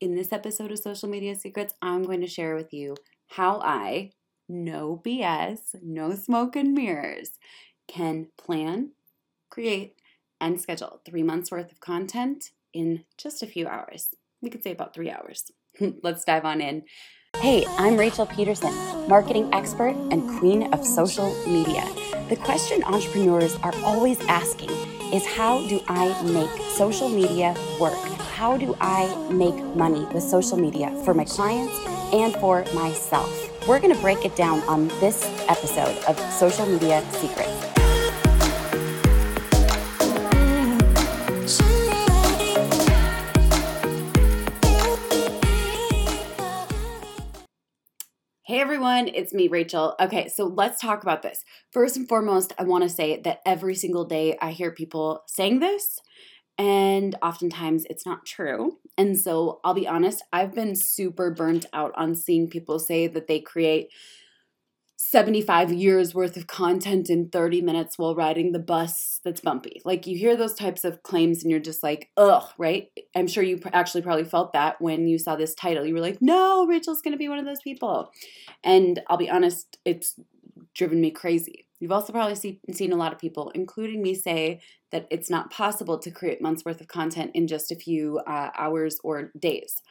In this episode of Social Media Secrets, I'm going to share with you how I, no BS, no smoke and mirrors, can plan, create, and schedule three months worth of content in just a few hours. We could say about three hours. Let's dive on in. Hey, I'm Rachel Pedersen, marketing expert and queen of social media. The question entrepreneurs are always asking is how do I make social media work? How do I make money with social media for my clients and for myself? We're going to break it down on this episode of Social Media Secrets. Hey everyone, it's me, Rachel. Okay, so let's talk about this. First and foremost, I want to say that every single day I hear people saying this, and oftentimes it's not true. And so I'll be honest, I've been super burnt out on seeing people say that they create 75 years worth of content in 30 minutes while riding the bus that's bumpy. Like you hear those types of claims and you're just like, ugh, right? I'm sure you actually probably felt that when you saw this title. You were like, no, Rachel's to be one of those people. And I'll be honest, it's driven me crazy. You've also probably see, seen a lot of people, including me, say that it's not possible to create months worth of content in just a few uh, hours or days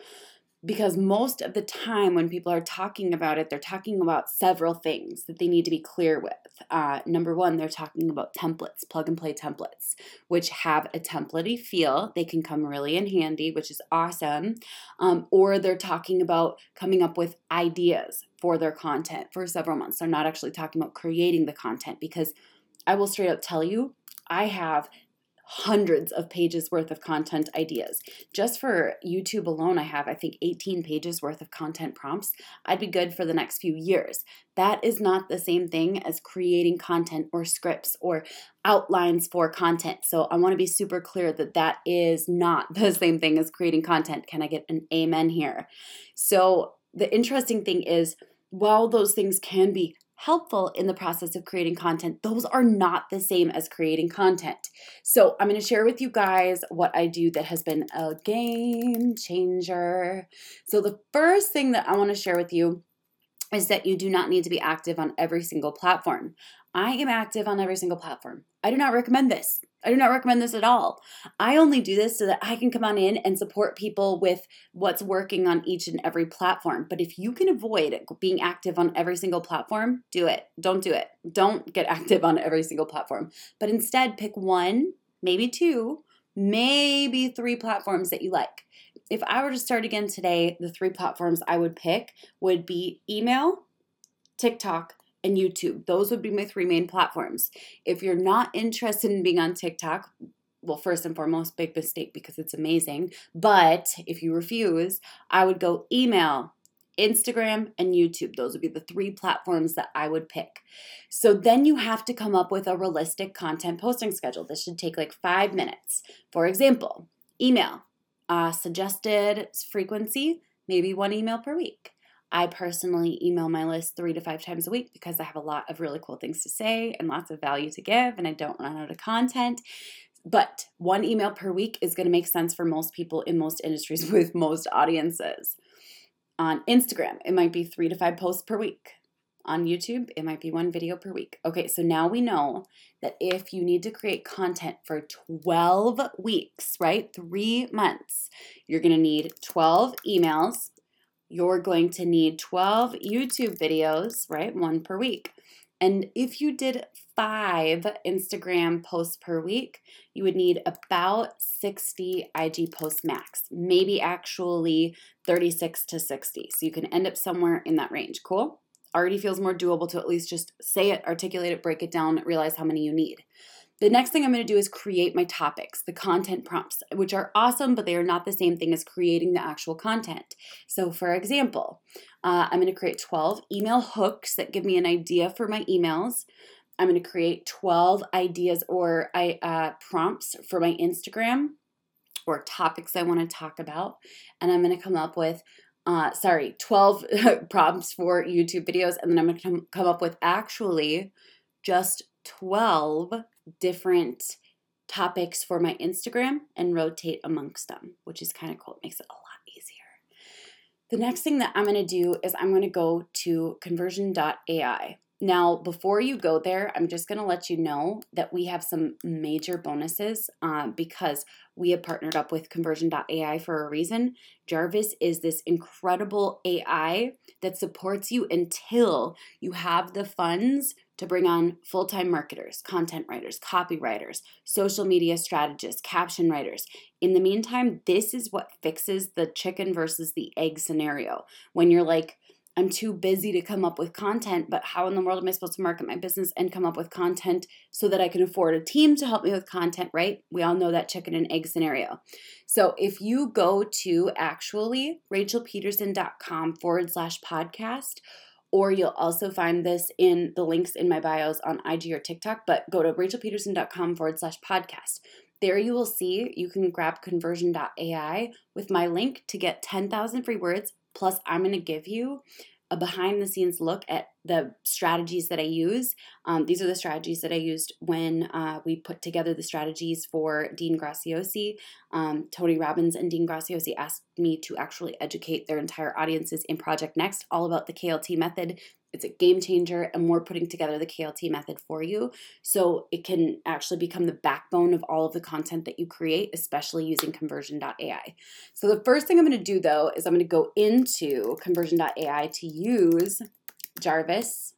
because most of the time when people are talking about it, they're talking about several things that they need to be clear with. Uh, number one, they're talking about templates, plug and play templates, which have a templatey feel. They can come really in handy, which is awesome. Um, or they're talking about coming up with ideas for their content for several months. They're not actually talking about creating the content because I will straight up tell you, I have hundreds of pages worth of content ideas. Just for YouTube alone, I have, I think, 18 pages worth of content prompts. I'd be good for the next few years. That is not the same thing as creating content or scripts or outlines for content. So I want to be super clear that that is not the same thing as creating content. Can I get an amen here? So the interesting thing is, while those things can be helpful in the process of creating content, those are not the same as creating content. So, I'm going to share with you guys what I do that has been a game changer. So, the first thing that I want to share with you is that you do not need to be active on every single platform. I am active on every single platform. I do not recommend this. I do not recommend this at all. I only do this so that I can come on in and support people with what's working on each and every platform. But if you can avoid being active on every single platform, do it. Don't do it. Don't get active on every single platform. But instead, pick one, maybe two, maybe three platforms that you like. If I were to start again today, the three platforms I would pick would be email, TikTok, and YouTube. Those would be my three main platforms. If you're not interested in being on TikTok, well, first and foremost, big mistake because it's amazing. But if you refuse, I would go email, Instagram, and YouTube. Those would be the three platforms that I would pick. So then you have to come up with a realistic content posting schedule. This should take like five minutes. For example, email, uh, suggested frequency, maybe one email per week. I personally email my list three to five times a week because I have a lot of really cool things to say and lots of value to give, and I don't run out of content. But one email per week is going to make sense for most people in most industries with most audiences. On Instagram, it might be three to five posts per week. On YouTube, it might be one video per week. Okay, so now we know that if you need to create content for 12 weeks, right, three months, you're gonna need 12 emails, you're going to need 12 YouTube videos, right? One per week. And if you did five Instagram posts per week, you would need about 60 IG posts max, maybe actually 36 to 60. So you can end up somewhere in that range. Cool? Already feels more doable to at least just say it, articulate it, break it down, realize how many you need. The next thing I'm going to do is create my topics, the content prompts, which are awesome, but they are not the same thing as creating the actual content. So, for example, uh, I'm going to create 12 email hooks that give me an idea for my emails. I'm going to create 12 ideas or uh, prompts for my Instagram or topics I want to talk about. And I'm going to come up with uh, sorry, 12 prompts for YouTube videos, and then I'm going to come up with actually just 12 different topics for my Instagram and rotate amongst them, which is kind of cool. It makes it a lot easier. The next thing that I'm going to do is I'm going to go to conversion.ai. Now, before you go there, I'm just going to let you know that we have some major bonuses uh, because we have partnered up with conversion.ai for a reason. Jarvis is this incredible AI that supports you until you have the funds to bring on full time marketers, content writers, copywriters, social media strategists, caption writers. In the meantime, this is what fixes the chicken versus the egg scenario. When you're like, I'm too busy to come up with content, but how in the world am I supposed to market my business and come up with content so that I can afford a team to help me with content, right? We all know that chicken and egg scenario. So if you go to actually rachelpedersen.com forward slash podcast, or you'll also find this in the links in my bios on IG or TikTok, but go to rachelpedersen.com forward slash podcast. There you will see you can grab conversion.ai with my link to get 10,000 free words Plus, I'm going to give you a behind the scenes look at the strategies that I use. Um, these are the strategies that I used when uh, we put together the strategies for Dean Graziosi. Um, Tony Robbins and Dean Graziosi asked me to actually educate their entire audiences in Project Next all about the KLT method it's a game changer, and we're putting together the KLT method for you so it can actually become the backbone of all of the content that you create, especially using conversion.ai. So, the first thing I'm going to do though is I'm going to go into conversion.ai to use Jarvis.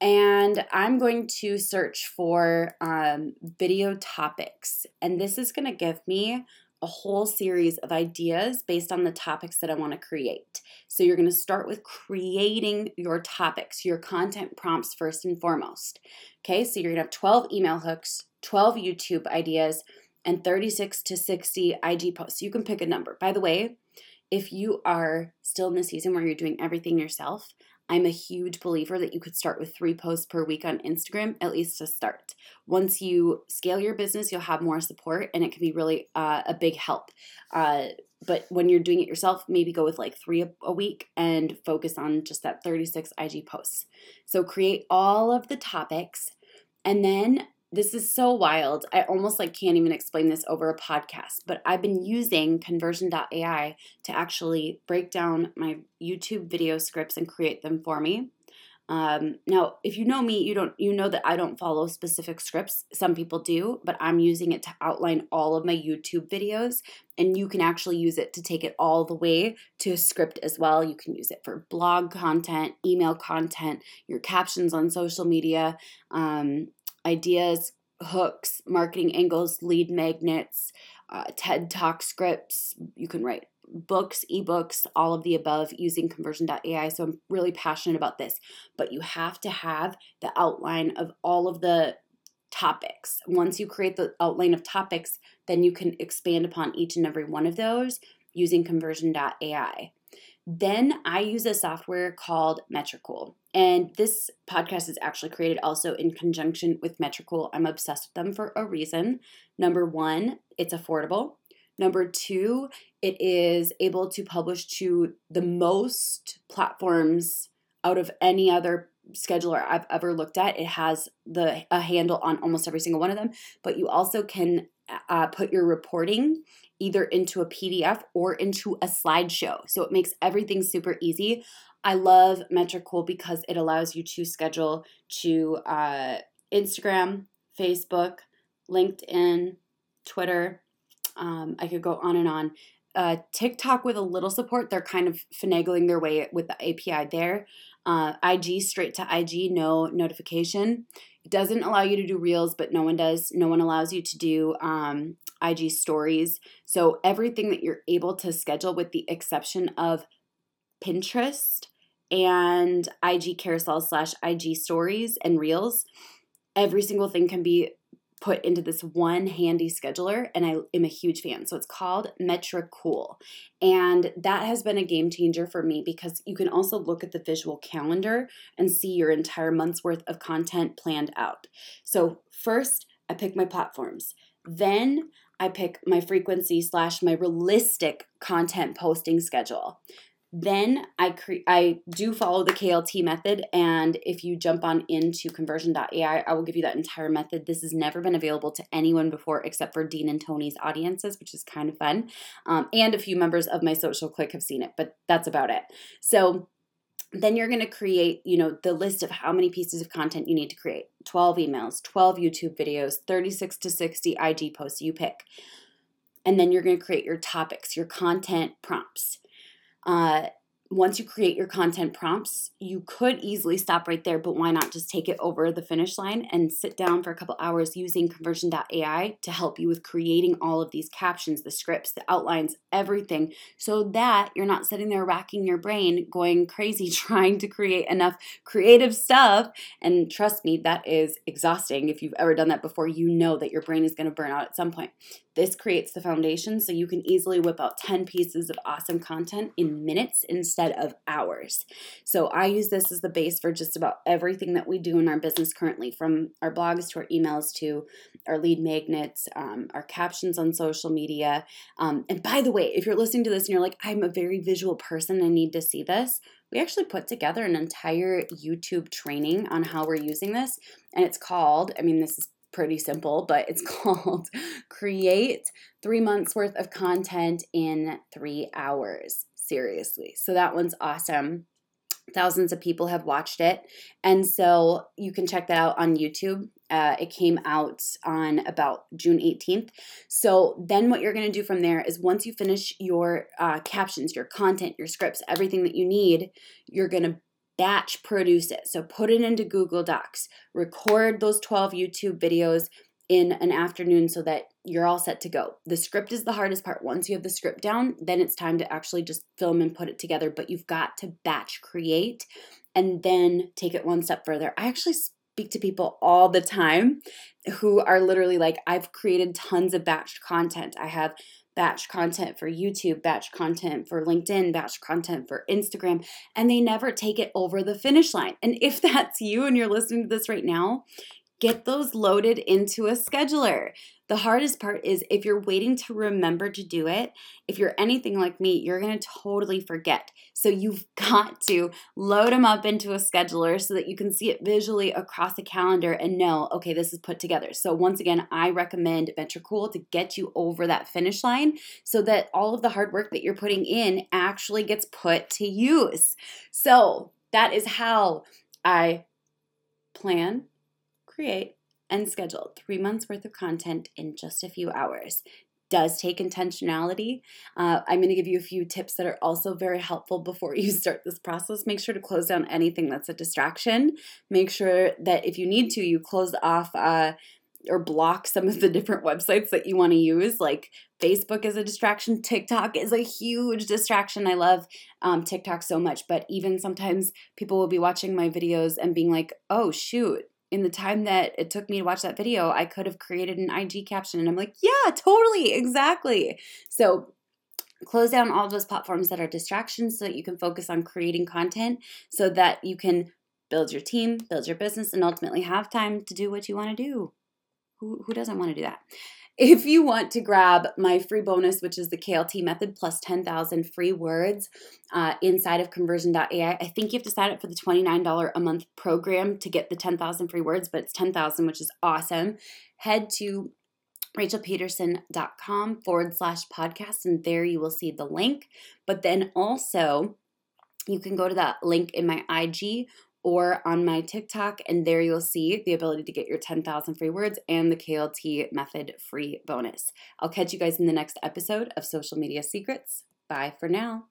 And I'm going to search for um, video topics. And this is going to give me a whole series of ideas based on the topics that I want to create. So you're going to start with creating your topics, your content prompts first and foremost. Okay, so you're going to have 12 email hooks, 12 YouTube ideas, and 36 to 60 IG posts. You can pick a number. By the way, if you are still in the season where you're doing everything yourself, I'm a huge believer that you could start with three posts per week on Instagram, at least to start. Once you scale your business, you'll have more support and it can be really uh, a big help. Uh, but when you're doing it yourself, maybe go with like three a, week and focus on just that 36 IG posts. So create all of the topics and then this is so wild. I almost like can't even explain this over a podcast, but I've been using conversion.ai to actually break down my YouTube video scripts and create them for me. Um, now, if you know me, you don't you know that I don't follow specific scripts. Some people do, but I'm using it to outline all of my YouTube videos, and you can actually use it to take it all the way to a script as well. You can use it for blog content, email content, your captions on social media. Um, ideas, hooks, marketing angles, lead magnets, uh, TED Talk scripts. You can write books, ebooks, all of the above using conversion.ai. So I'm really passionate about this. But you have to have the outline of all of the topics. Once you create the outline of topics, then you can expand upon each and every one of those using conversion.ai. Then I use a software called Metricool. And this podcast is actually created also in conjunction with Metricool. I'm obsessed with them for a reason. Number one, it's affordable. Number two, it is able to publish to the most platforms out of any other scheduler I've ever looked at. It has the a handle on almost every single one of them, but you also can uh, put your reporting either into a PDF or into a slideshow. So it makes everything super easy. I love Metricool because it allows you to schedule to uh, Instagram, Facebook, LinkedIn, Twitter. Um, I could go on and on. Uh, TikTok with a little support, they're kind of finagling their way with the API there. Uh, IG straight to IG, no notification. Doesn't allow you to do reels, but no one does. No one allows you to do um, IG stories. So everything that you're able to schedule, with the exception of Pinterest and IG carousel slash IG stories and reels, every single thing can be put into this one handy scheduler and I am a huge fan. So it's called Metricool. And that has been a game changer for me because you can also look at the visual calendar and see your entire month's worth of content planned out. So first, I pick my platforms. Then I pick my frequency slash my realistic content posting schedule. Then I cre- I do follow the KLT method, and if you jump on into conversion.ai, I will give you that entire method. This has never been available to anyone before except for Dean and Tony's audiences, which is kind of fun. Um, and a few members of my social clique have seen it, but that's about it. So then you're going to create you know the list of how many pieces of content you need to create 12 emails 12 youtube videos 36 to 60 ig posts you pick and then you're going to create your topics your content prompts uh, once you create your content prompts, you could easily stop right there, but why not just take it over the finish line and sit down for a couple hours using conversion.ai to help you with creating all of these captions, the scripts, the outlines, everything, so that you're not sitting there racking your brain, going crazy trying to create enough creative stuff. And trust me, that is exhausting. If you've ever done that before, you know that your brain is going to burn out at some point. This creates the foundation so you can easily whip out 10 pieces of awesome content in minutes instead of hours. So I use this as the base for just about everything that we do in our business currently, from our blogs to our emails to our lead magnets, um, our captions on social media. Um, and by the way, if you're listening to this and you're like, I'm a very visual person, I need to see this, we actually put together an entire YouTube training on how we're using this. And it's called, I mean, this is pretty simple, but it's called Create Three Months Worth of Content in Three Hours. Seriously. So that one's awesome. Thousands of people have watched it. And so you can check that out on YouTube. Uh, it came out on about June 18th. So then what you're going to do from there is once you finish your uh, captions, your content, your scripts, everything that you need, you're going to batch produce it. So put it into Google Docs, record those 12 YouTube videos in an afternoon so that you're all set to go. The script is the hardest part. Once you have the script down, then it's time to actually just film and put it together, but you've got to batch create and then take it one step further. I actually speak to people all the time who are literally like, I've created tons of batched content. I have batch content for YouTube, batch content for LinkedIn, batch content for Instagram, and they never take it over the finish line. And if that's you and you're listening to this right now, get those loaded into a scheduler. The hardest part is if you're waiting to remember to do it, if you're anything like me, you're going to totally forget. So you've got to load them up into a scheduler so that you can see it visually across the calendar and know, okay, this is put together. So once again, I recommend Metricool to get you over that finish line so that all of the hard work that you're putting in actually gets put to use. So that is how I plan, create, and schedule three months worth of content in just a few hours. Does take intentionality. Uh, I'm going to give you a few tips that are also very helpful before you start this process. Make sure to close down anything that's a distraction. Make sure that if you need to, you close off. Uh, or block some of the different websites that you want to use. Like Facebook is a distraction, TikTok is a huge distraction. I love um, TikTok so much, but even sometimes people will be watching my videos and being like, oh, shoot, in the time that it took me to watch that video, I could have created an IG caption. And I'm like, yeah, totally, exactly. So close down all those platforms that are distractions so that you can focus on creating content so that you can build your team, build your business, and ultimately have time to do what you want to do. Who, who doesn't want to do that? If you want to grab my free bonus, which is the KLT method plus 10,000 free words uh, inside of conversion.ai, I think you have to sign up for the $29 a month program to get the 10,000 free words, but it's 10,000, which is awesome. Head to rachelpedersen.com forward slash podcast, and there you will see the link. But then also, you can go to that link in my IG or on my TikTok, and there you'll see the ability to get your 10,000 free words and the KLT method free bonus. I'll catch you guys in the next episode of Social Media Secrets. Bye for now.